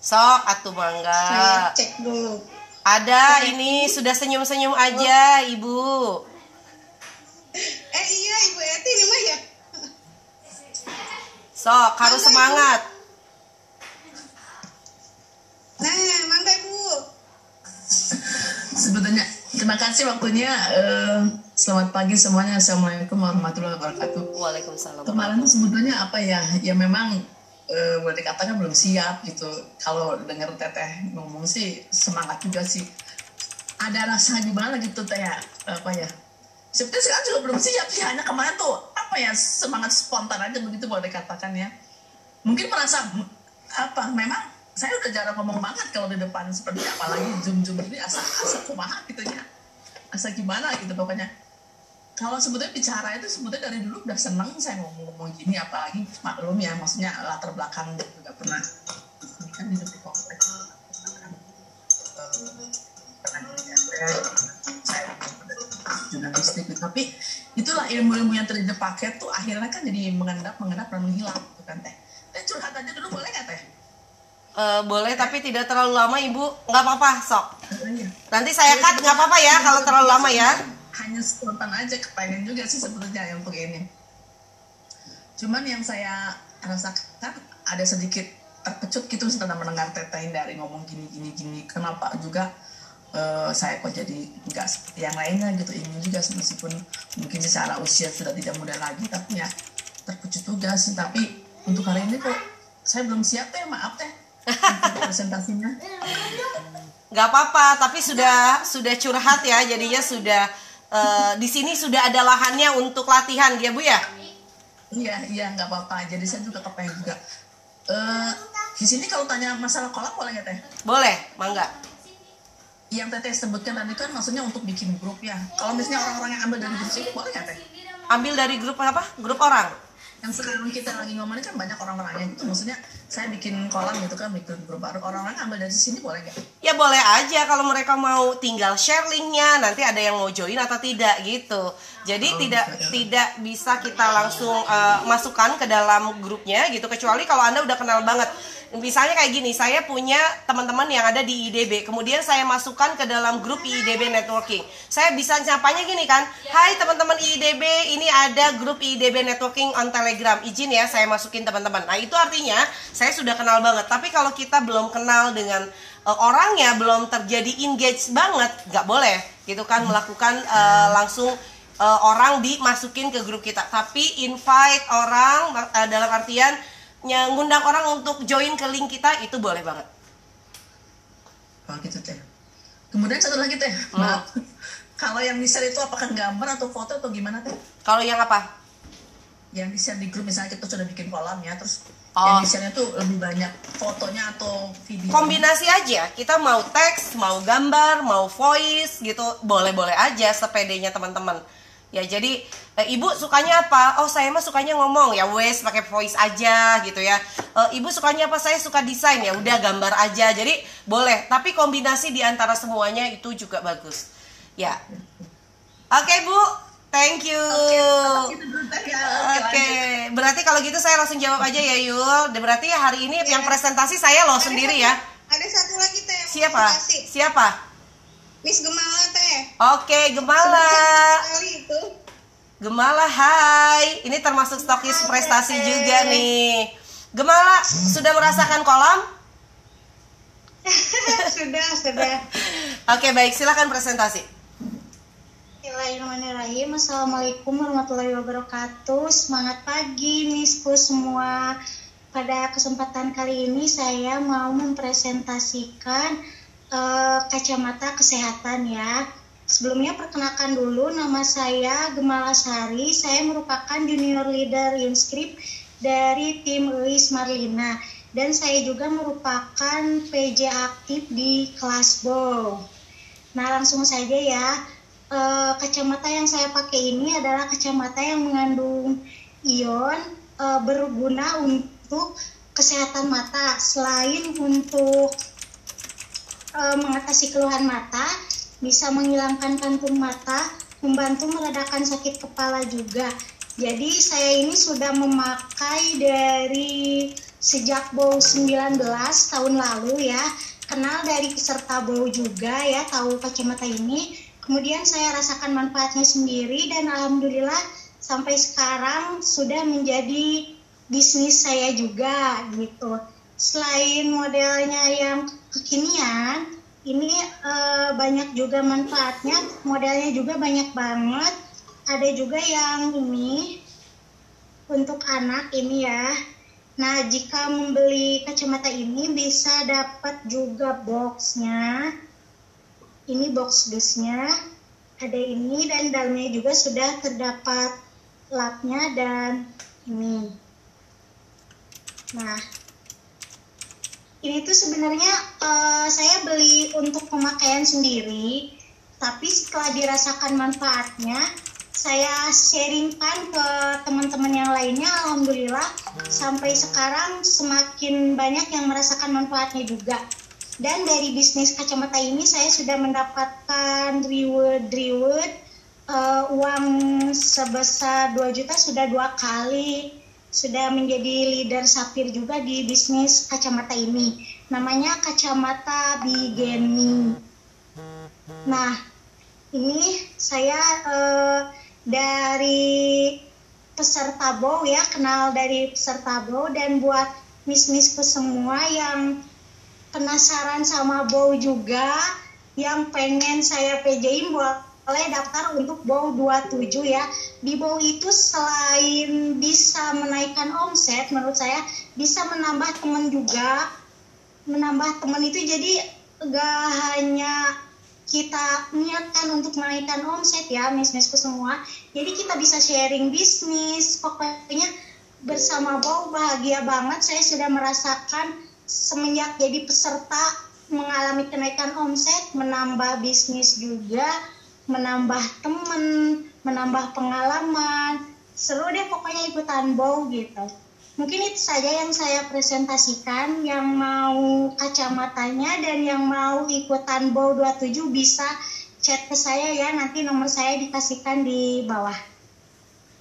Sok atuh bangga. Saya cek dulu. Ada ini sudah senyum-senyum aja, Ibu. Eh iya, Ibu Eti ini mah ya. Sok, harus semangat. Nah, mangga Ibu. Sebetulnya terima kasih waktunya. Uh, selamat pagi semuanya. Assalamualaikum warahmatullahi wabarakatuh. Waalaikumsalam. Kemarin sebetulnya apa ya? Ya memang uh, boleh dikatakan belum siap gitu kalau dengar teteh ngomong sih semangat juga sih ada rasa gimana gitu teh ya apa ya sebetulnya sekarang juga belum siap sih hanya kemarin tuh apa ya semangat spontan aja begitu boleh dikatakan ya mungkin merasa apa memang saya udah jarang ngomong banget kalau di depan seperti apalagi zoom zoom ini asa asa kumaha gitu ya. Asa gimana gitu pokoknya. Kalau sebetulnya bicara itu sebetulnya dari dulu udah seneng saya ngomong-ngomong gini apalagi maklum ya maksudnya latar belakang juga pernah kan di kompleks jurnalistik gitu. tapi itulah ilmu-ilmu yang tadi dipakai tuh akhirnya kan jadi mengendap mengendap dan menghilang gitu kan teh teh curhat aja dulu boleh nggak teh Uh, boleh tapi tidak terlalu lama ibu. Nggak apa-apa sok. Nanti saya cut nggak apa-apa ya kalau terlalu lama ya. Hanya spontan aja kepengen juga sih sebetulnya untuk ini. Cuman yang saya rasakan ada sedikit terpecut gitu setelah mendengar tetain dari ngomong gini gini gini. Kenapa juga uh, saya kok jadi nggak yang lainnya gitu. Ini juga meskipun mungkin secara usia sudah tidak muda lagi tapi ya terpecut juga sih. Tapi untuk hari ini kok saya belum siap teh maaf teh presentasinya. Nggak apa-apa tapi sudah sudah curhat ya. Jadinya sudah uh, di sini sudah ada lahannya untuk latihan ya bu ya? Iya iya nggak apa-apa. Jadi saya juga kepengen juga. Uh, di sini kalau tanya masalah kolam boleh nggak teh? Boleh mangga. Yang teteh sebutkan tadi kan maksudnya untuk bikin grup ya. Kalau misalnya orang-orang yang ambil dari grup boleh nggak teh? Ambil dari grup apa? Grup orang yang sekarang kita lagi ngomongin kan banyak orang-orang yang itu maksudnya saya bikin kolam gitu kan bikin grup baru orang-orang ambil dari sini boleh nggak? Ya boleh aja kalau mereka mau tinggal share linknya nanti ada yang mau join atau tidak gitu. Jadi oh, tidak ya. tidak bisa kita langsung uh, masukkan ke dalam grupnya gitu kecuali kalau anda udah kenal banget misalnya kayak gini, saya punya teman-teman yang ada di IDB, kemudian saya masukkan ke dalam grup IDB Networking. Saya bisa nyapanya gini kan, Hai teman-teman IDB, ini ada grup IDB Networking on Telegram. Izin ya, saya masukin teman-teman. Nah itu artinya saya sudah kenal banget. Tapi kalau kita belum kenal dengan uh, orangnya, belum terjadi engage banget, nggak boleh gitu kan melakukan uh, langsung uh, orang dimasukin ke grup kita. Tapi invite orang dalam artian ngundang orang untuk join ke link kita itu boleh banget. Oh gitu teh. Kemudian satu lagi teh, hmm. *laughs* Kalau yang di share itu apakah gambar atau foto atau gimana teh? Kalau yang apa? yang di share di grup misalnya kita sudah bikin kolam ya terus Oh. yang share tuh lebih banyak fotonya atau video kombinasi aja kita mau teks mau gambar mau voice gitu boleh-boleh aja sepedenya teman-teman ya jadi eh, ibu sukanya apa oh saya mah sukanya ngomong ya wes pakai voice aja gitu ya Eh, ibu sukanya apa saya suka desain ya udah gambar aja jadi boleh tapi kombinasi di antara semuanya itu juga bagus ya oke bu thank you ya. Oke, Oke, lanjut. berarti kalau gitu saya langsung jawab aja ya Yul. Berarti hari ini yang presentasi saya loh Ada sendiri satu- ya. Ada satu lagi teh. Siapa? Siapa? Miss Gemala teh. Oke, Gemala. Sekali itu. Gemala, hai. Ini termasuk stokis prestasi juga nih. Gemala, sudah merasakan kolam? *laughs* sudah, sudah. *laughs* Oke, baik. Silakan presentasi. Bismillahirrahmanirrahim Assalamualaikum warahmatullahi wabarakatuh Semangat pagi Misku semua Pada kesempatan kali ini saya mau mempresentasikan eh, kacamata kesehatan ya Sebelumnya perkenalkan dulu nama saya Gemala Sari Saya merupakan junior leader Unscript dari tim Luis Marlina dan saya juga merupakan PJ aktif di kelas BOW. Nah, langsung saja ya. Eh, kacamata yang saya pakai ini adalah kacamata yang mengandung ion eh, berguna untuk kesehatan mata. Selain untuk eh, mengatasi keluhan mata, bisa menghilangkan kantung mata, membantu meredakan sakit kepala juga. Jadi saya ini sudah memakai dari sejak bau 19 tahun lalu ya. Kenal dari peserta bau juga ya, tahu kacamata ini. Kemudian saya rasakan manfaatnya sendiri dan alhamdulillah sampai sekarang sudah menjadi bisnis saya juga gitu. Selain modelnya yang kekinian, ini eh, banyak juga manfaatnya, modelnya juga banyak banget. Ada juga yang ini untuk anak ini ya. Nah, jika membeli kacamata ini bisa dapat juga boxnya. Ini box dusnya. Ada ini dan dalamnya juga sudah terdapat lapnya dan ini. Nah, ini tuh sebenarnya eh, saya beli untuk pemakaian sendiri, tapi setelah dirasakan manfaatnya, saya sharingkan ke teman-teman yang lainnya. Alhamdulillah, sampai sekarang semakin banyak yang merasakan manfaatnya juga. Dan dari bisnis kacamata ini saya sudah mendapatkan reward reward eh, uang sebesar 2 juta sudah dua kali sudah menjadi leader sapir juga di bisnis kacamata ini. Namanya kacamata Bigeni. Nah, ini saya eh, dari peserta bow ya, kenal dari peserta bow dan buat miss-missku semua yang penasaran sama bow juga, yang pengen saya PJ-in boleh daftar untuk bow 27 ya. Di bow itu selain bisa menaikkan omset, menurut saya bisa menambah teman juga. Menambah teman itu jadi gak hanya kita niatkan untuk menaikkan omset ya, miss-missku semua. Jadi kita bisa sharing bisnis, pokoknya bersama Bow bahagia banget. Saya sudah merasakan semenjak jadi peserta mengalami kenaikan omset, menambah bisnis juga, menambah temen, menambah pengalaman. Seru deh pokoknya ikutan Bow gitu. Mungkin itu saja yang saya presentasikan. Yang mau kacamatanya dan yang mau ikutan Bow 27 bisa chat ke saya ya. Nanti nomor saya dikasihkan di bawah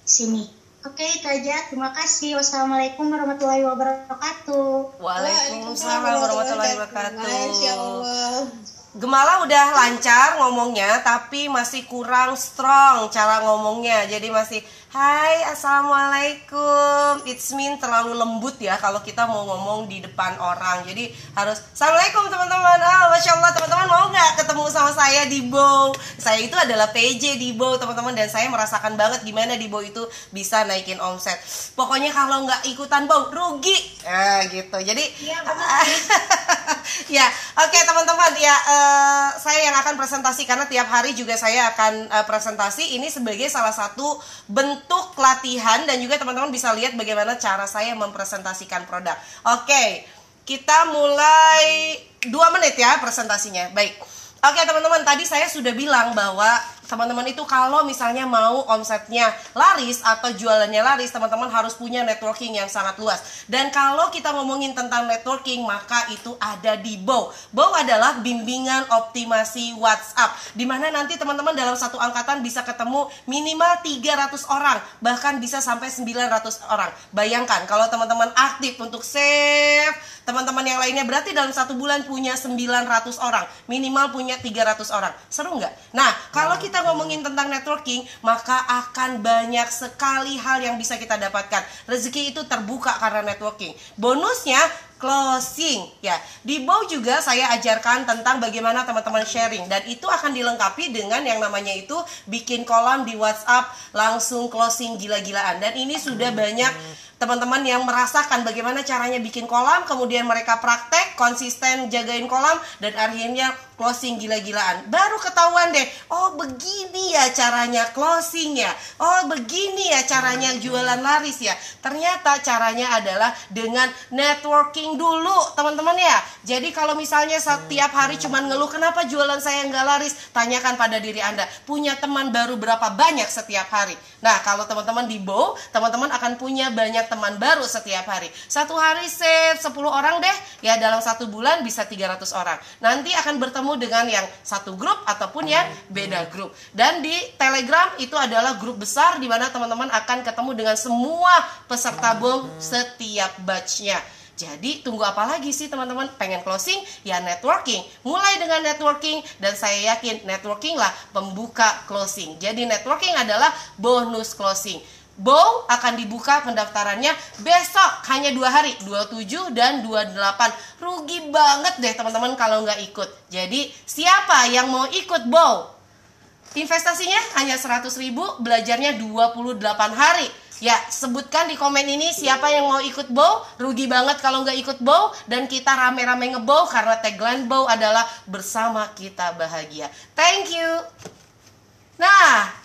sini. Oke, itu aja. Terima kasih. Wassalamualaikum warahmatullahi wabarakatuh. Waalaikumsalam warahmatullahi wabarakatuh. Masya Allah. Gemala udah lancar ngomongnya tapi masih kurang strong cara ngomongnya. Jadi masih Hai assalamualaikum. It's mean terlalu lembut ya kalau kita mau ngomong di depan orang. Jadi harus Assalamualaikum teman-teman. Ah Masya Allah teman-teman mau nggak ketemu sama saya di Bow? Saya itu adalah PJ di Bow teman-teman dan saya merasakan banget gimana di Bow itu bisa naikin omset. Pokoknya kalau nggak ikutan Bow rugi. Nah gitu. Jadi Iya, benar. *laughs* ya, oke teman-teman. Ya eh, saya yang akan presentasi karena tiap hari juga saya akan eh, presentasi. Ini sebagai salah satu bentuk latihan dan juga teman-teman bisa lihat bagaimana cara saya mempresentasikan produk. Oke, kita mulai dua menit ya presentasinya. Baik. Oke teman-teman, tadi saya sudah bilang bahwa teman-teman itu kalau misalnya mau omsetnya laris atau jualannya laris, teman-teman harus punya networking yang sangat luas. Dan kalau kita ngomongin tentang networking, maka itu ada di Bow. Bow adalah bimbingan optimasi WhatsApp, di mana nanti teman-teman dalam satu angkatan bisa ketemu minimal 300 orang, bahkan bisa sampai 900 orang. Bayangkan kalau teman-teman aktif untuk save teman-teman yang lainnya berarti dalam satu bulan punya 900 orang minimal punya 300 orang seru nggak? Nah kalau kita ngomongin tentang networking, maka akan banyak sekali hal yang bisa kita dapatkan. Rezeki itu terbuka karena networking. Bonusnya closing ya. Di bawah juga saya ajarkan tentang bagaimana teman-teman sharing dan itu akan dilengkapi dengan yang namanya itu bikin kolam di WhatsApp langsung closing gila-gilaan dan ini sudah banyak teman-teman yang merasakan bagaimana caranya bikin kolam, kemudian mereka praktek, konsisten jagain kolam, dan akhirnya closing gila-gilaan. Baru ketahuan deh, oh begini ya caranya closing ya, oh begini ya caranya jualan laris ya. Ternyata caranya adalah dengan networking dulu, teman-teman ya. Jadi kalau misalnya setiap hari cuma ngeluh kenapa jualan saya nggak laris, tanyakan pada diri Anda, punya teman baru berapa banyak setiap hari. Nah, kalau teman-teman di Bow, teman-teman akan punya banyak teman baru setiap hari. Satu hari save 10 orang deh, ya dalam satu bulan bisa 300 orang. Nanti akan bertemu dengan yang satu grup ataupun yang beda grup. Dan di Telegram itu adalah grup besar di mana teman-teman akan ketemu dengan semua peserta BOM setiap batchnya. Jadi tunggu apa lagi sih teman-teman? Pengen closing? Ya networking. Mulai dengan networking dan saya yakin networking lah pembuka closing. Jadi networking adalah bonus closing. Bow akan dibuka pendaftarannya besok hanya dua hari 27 dan 28 rugi banget deh teman-teman kalau nggak ikut jadi siapa yang mau ikut Bow investasinya hanya 100 ribu belajarnya 28 hari Ya, sebutkan di komen ini siapa yang mau ikut bow. Rugi banget kalau nggak ikut bow. Dan kita rame-rame ngebow karena tagline bow adalah bersama kita bahagia. Thank you. Nah,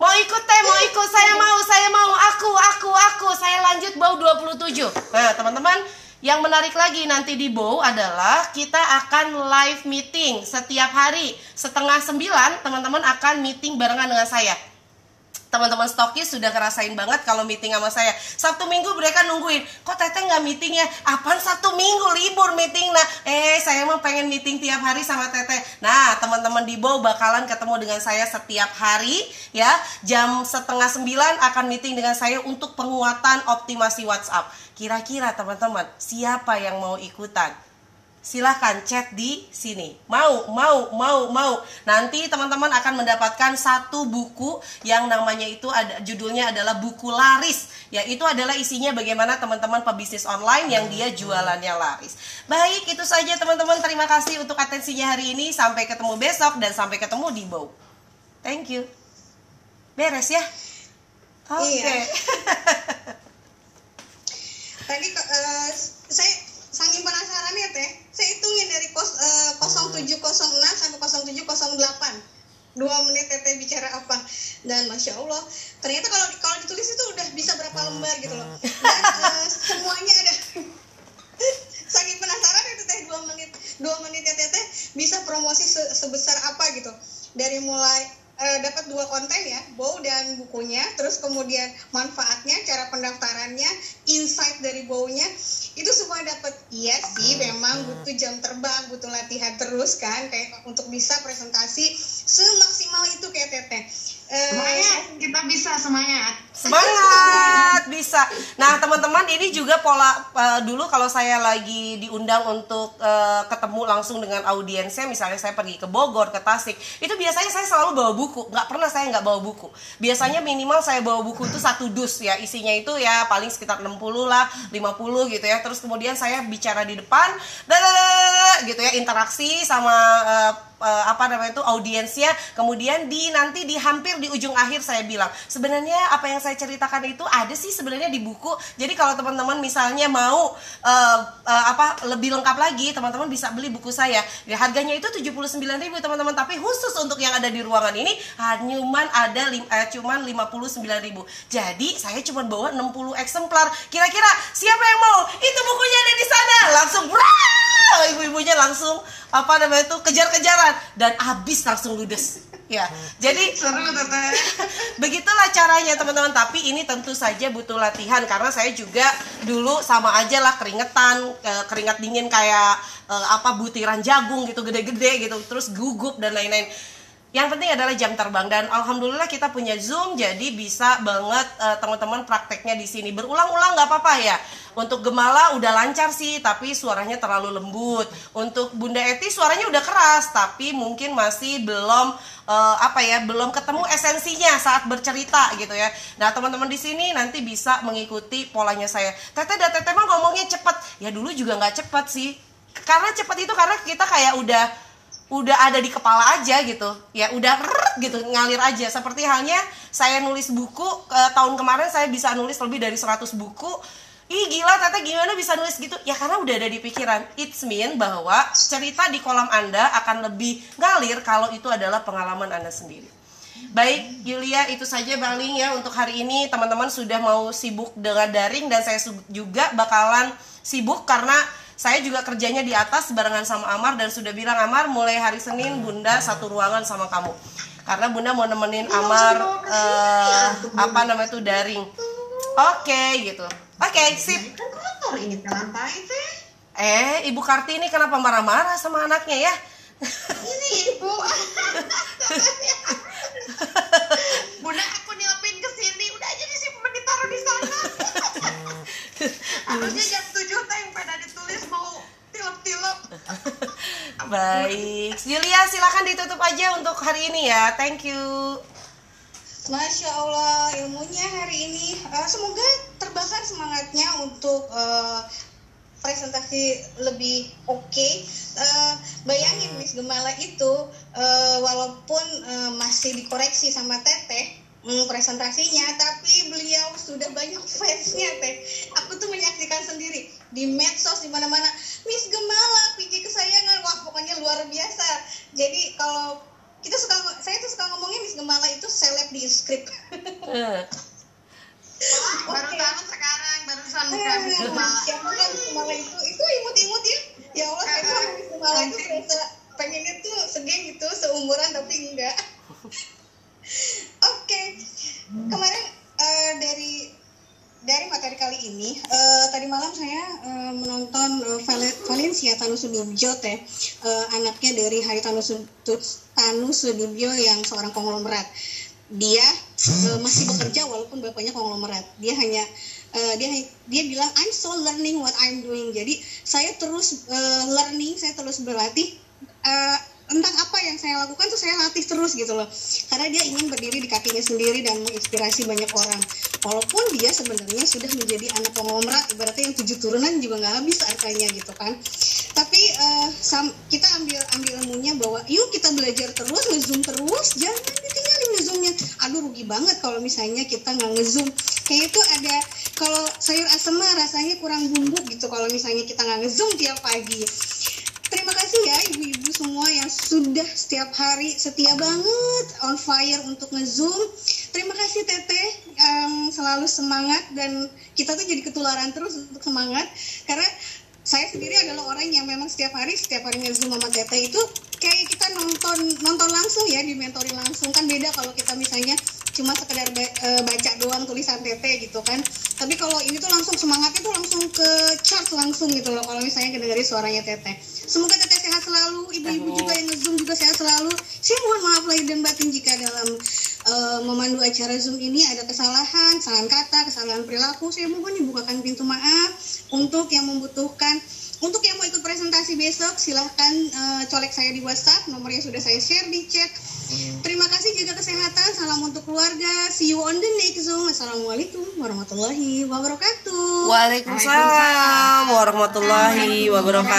mau ikut teh, mau ikut. Saya mau, saya mau. Aku, aku, aku. Saya lanjut bow 27. Nah, teman-teman, yang menarik lagi nanti di Bow adalah kita akan live meeting setiap hari setengah sembilan teman-teman akan meeting barengan dengan saya teman-teman stokis sudah ngerasain banget kalau meeting sama saya. Sabtu Minggu mereka nungguin kok Teteh nggak meeting ya? Apaan Sabtu Minggu? Libur meeting nah eh saya mau pengen meeting tiap hari sama Teteh. Nah teman-teman di Bow bakalan ketemu dengan saya setiap hari ya. Jam setengah sembilan akan meeting dengan saya untuk penguatan optimasi WhatsApp. Kira-kira teman-teman siapa yang mau ikutan silahkan chat di sini. Mau, mau, mau, mau. Nanti teman-teman akan mendapatkan satu buku yang namanya itu ada judulnya adalah buku laris. Ya, itu adalah isinya bagaimana teman-teman pebisnis online yang dia jualannya laris. Baik, itu saja teman-teman. Terima kasih untuk atensinya hari ini. Sampai ketemu besok dan sampai ketemu di Bow. Thank you. Beres ya? Oke. Okay. *laughs* Iya. Tadi uh, saya saking penasaran ya teh saya hitungin dari kos, uh, 0706 sampai 0708 dua menit teteh bicara apa. Dan masya allah ternyata kalau kalau ditulis itu udah bisa berapa lembar gitu loh. Dan uh, semuanya ada. *laughs* Saking penasaran itu teh dua menit dua menit ya teteh bisa promosi se sebesar apa gitu. Dari mulai uh, dapat dua konten ya, bow dan bukunya, terus kemudian manfaatnya, cara pendaftarannya, insight dari bownya, dapat. Iya sih, memang butuh jam terbang, butuh latihan terus kan, kayak untuk bisa presentasi semaksimal itu kayak teteh. Semangat, kita bisa semangat. Semangat, bisa. Nah, teman-teman, ini juga pola uh, dulu kalau saya lagi diundang untuk uh, ketemu langsung dengan audiensnya, misalnya saya pergi ke Bogor, ke Tasik, itu biasanya saya selalu bawa buku. Nggak pernah saya nggak bawa buku. Biasanya minimal saya bawa buku itu satu dus ya, isinya itu ya paling sekitar 60 lah, 50 gitu ya. Terus kemudian saya bicara di depan, gitu ya, interaksi sama uh, eh, apa namanya itu audiensnya kemudian di nanti di hampir di ujung akhir saya bilang sebenarnya apa yang saya ceritakan itu ada sih sebenarnya di buku. Jadi kalau teman-teman misalnya mau eh, eh, apa lebih lengkap lagi teman-teman bisa beli buku saya. Ya harganya itu 79.000 teman-teman. Tapi khusus untuk yang ada di ruangan ini hanya ada lim, eh, cuman 59.000 jadi saya cuma bawa 60 eksemplar. Kira-kira siapa yang mau? Itu bukunya ada di sana. Langsung ibu-ibunya langsung apa namanya itu kejar-kejaran dan habis langsung ludes ya jadi Seru teteh. *laughs* Begitulah caranya teman-teman, tapi ini tentu saja butuh latihan karena saya juga dulu sama aja lah keringetan, keringat dingin kayak eh, apa butiran jagung gitu gede-gede gitu, terus gugup dan lain-lain. Yang penting adalah jam terbang dan alhamdulillah kita punya Zoom jadi bisa banget eh, teman-teman prakteknya di sini berulang-ulang nggak apa-apa ya. Untuk Gemala udah lancar sih tapi suaranya terlalu lembut. Untuk Bunda Eti suaranya udah keras tapi mungkin masih belum eh, apa ya belum ketemu esensinya saat bercerita gitu ya. Nah teman-teman di sini nanti bisa mengikuti polanya saya. Teteh dan Teteh mah ngomongnya cepet. Ya dulu juga nggak cepet sih. Karena cepet itu karena kita kayak udah udah ada di kepala aja gitu. Ya udah rrrt gitu ngalir aja. Seperti halnya saya nulis buku eh, tahun kemarin saya bisa nulis lebih dari 100 buku. Ih gila Tete gimana bisa nulis gitu? Ya karena udah ada di pikiran. It's mean bahwa cerita di kolam Anda akan lebih ngalir Kalau itu adalah pengalaman Anda sendiri. Baik Yulia itu saja Bang Ling ya untuk hari ini. Teman-teman sudah mau sibuk dengan daring Dan saya juga bakalan sibuk karena saya juga kerjanya di atas barengan sama Amar dan sudah bilang Amar mulai hari Senin Bunda satu ruangan sama kamu karena Bunda mau nemenin Amar eh, apa namanya itu daring. Oke gitu. Oke sip. Kan kotor ini lantai. Eh Ibu Kartini kenapa marah-marah sama anaknya ya? Ini ibu. *laughs* Bunda aku nyelpin ke sini, udah aja disimpan ditaruh di sana. *laughs* Harusnya jam 7 teh yang pada ditulis. Baik, Yulia silakan ditutup aja untuk hari ini ya. Thank you. Masya Allah ilmunya hari ini Eh, semoga terbakar semangatnya untuk eh, presentasi lebih oke. Eh, bayangin Miss Gemala itu eh, walaupun eh, masih dikoreksi sama Teteh presentasinya, tapi beliau sudah banyak fansnya Teh. Aku tuh menyaksikan sendiri di medsos di mana-mana. Miss Gemala, PJ kesayangan, wah pokoknya luar biasa. Jadi kalau kita suka saya tuh suka ngomongin Miss Gemala itu seleb di skrip. Eh, *laughs* baru tahu sekarang barusan bukan Miss Gemala. Ya bukan Miss Gemala itu itu imut-imut ya. Ya Allah saya tuh Miss Gemala itu terasa pengennya tuh segeng gitu seumuran tapi enggak. *laughs* Oke. Kemarin eh, dari dari materi kali ini eh, tadi malam saya eh, menonton eh, Val- Valencia Tanu Sudibyo teh eh, anaknya dari Hari Tanu, Sud- Tanu Sudibyo yang seorang konglomerat. Dia eh, masih bekerja walaupun bapaknya konglomerat. Dia hanya eh, dia dia bilang I'm so learning what I'm doing. Jadi saya terus eh, learning saya terus berlatih eh, tentang apa yang saya lakukan tuh saya latih terus gitu loh. Karena dia ingin berdiri di kakinya sendiri dan menginspirasi banyak orang walaupun dia sebenarnya sudah menjadi anak konglomerat ibaratnya yang tujuh turunan juga nggak habis hartanya gitu kan. Tapi eh, sam- kita ambil ambil ilmunya bahwa yuk kita belajar terus ngezoom terus jangan ditinggalin ngezoomnya. Aduh rugi banget kalau misalnya kita nggak ngezoom. Kayak itu ada kalau sayur asem rasanya kurang bumbu gitu kalau misalnya kita nggak ngezoom tiap pagi. Terima kasih ya ibu-ibu semua yang sudah setiap hari setia banget on fire untuk ngezoom. Terima kasih Teteh yang selalu semangat dan kita tuh jadi ketularan terus untuk semangat. Karena saya sendiri adalah orang yang memang setiap hari setiap hari ngezoom sama Teteh itu kayak kita nonton nonton langsung ya di mentoring langsung. Kan beda kalau kita misalnya cuma sekedar eh, baca doang tulisan Teteh gitu kan. Tapi kalau ini tuh langsung semangatnya tuh langsung ke chart langsung gitu loh kalau misalnya kedengerin suaranya Teteh semoga Teteh sehat selalu ibu-ibu juga yang nge-zoom juga sehat selalu. Saya mohon maaf lahir dan batin jika dalam eh, memandu acara zoom ini ada kesalahan kesalahan kata kesalahan perilaku. Saya mohon dibukakan pintu maaf untuk yang membutuhkan untuk yang mau ikut presentasi besok silahkan eh, colek saya di WhatsApp nomornya sudah saya share di chat Terima kasih jaga kesehatan. Salam untuk keluarga. See you on the next Zoom. Assalamualaikum warahmatullahi wabarakatuh. Waalaikumsalam warahmatullahi wabarakatuh.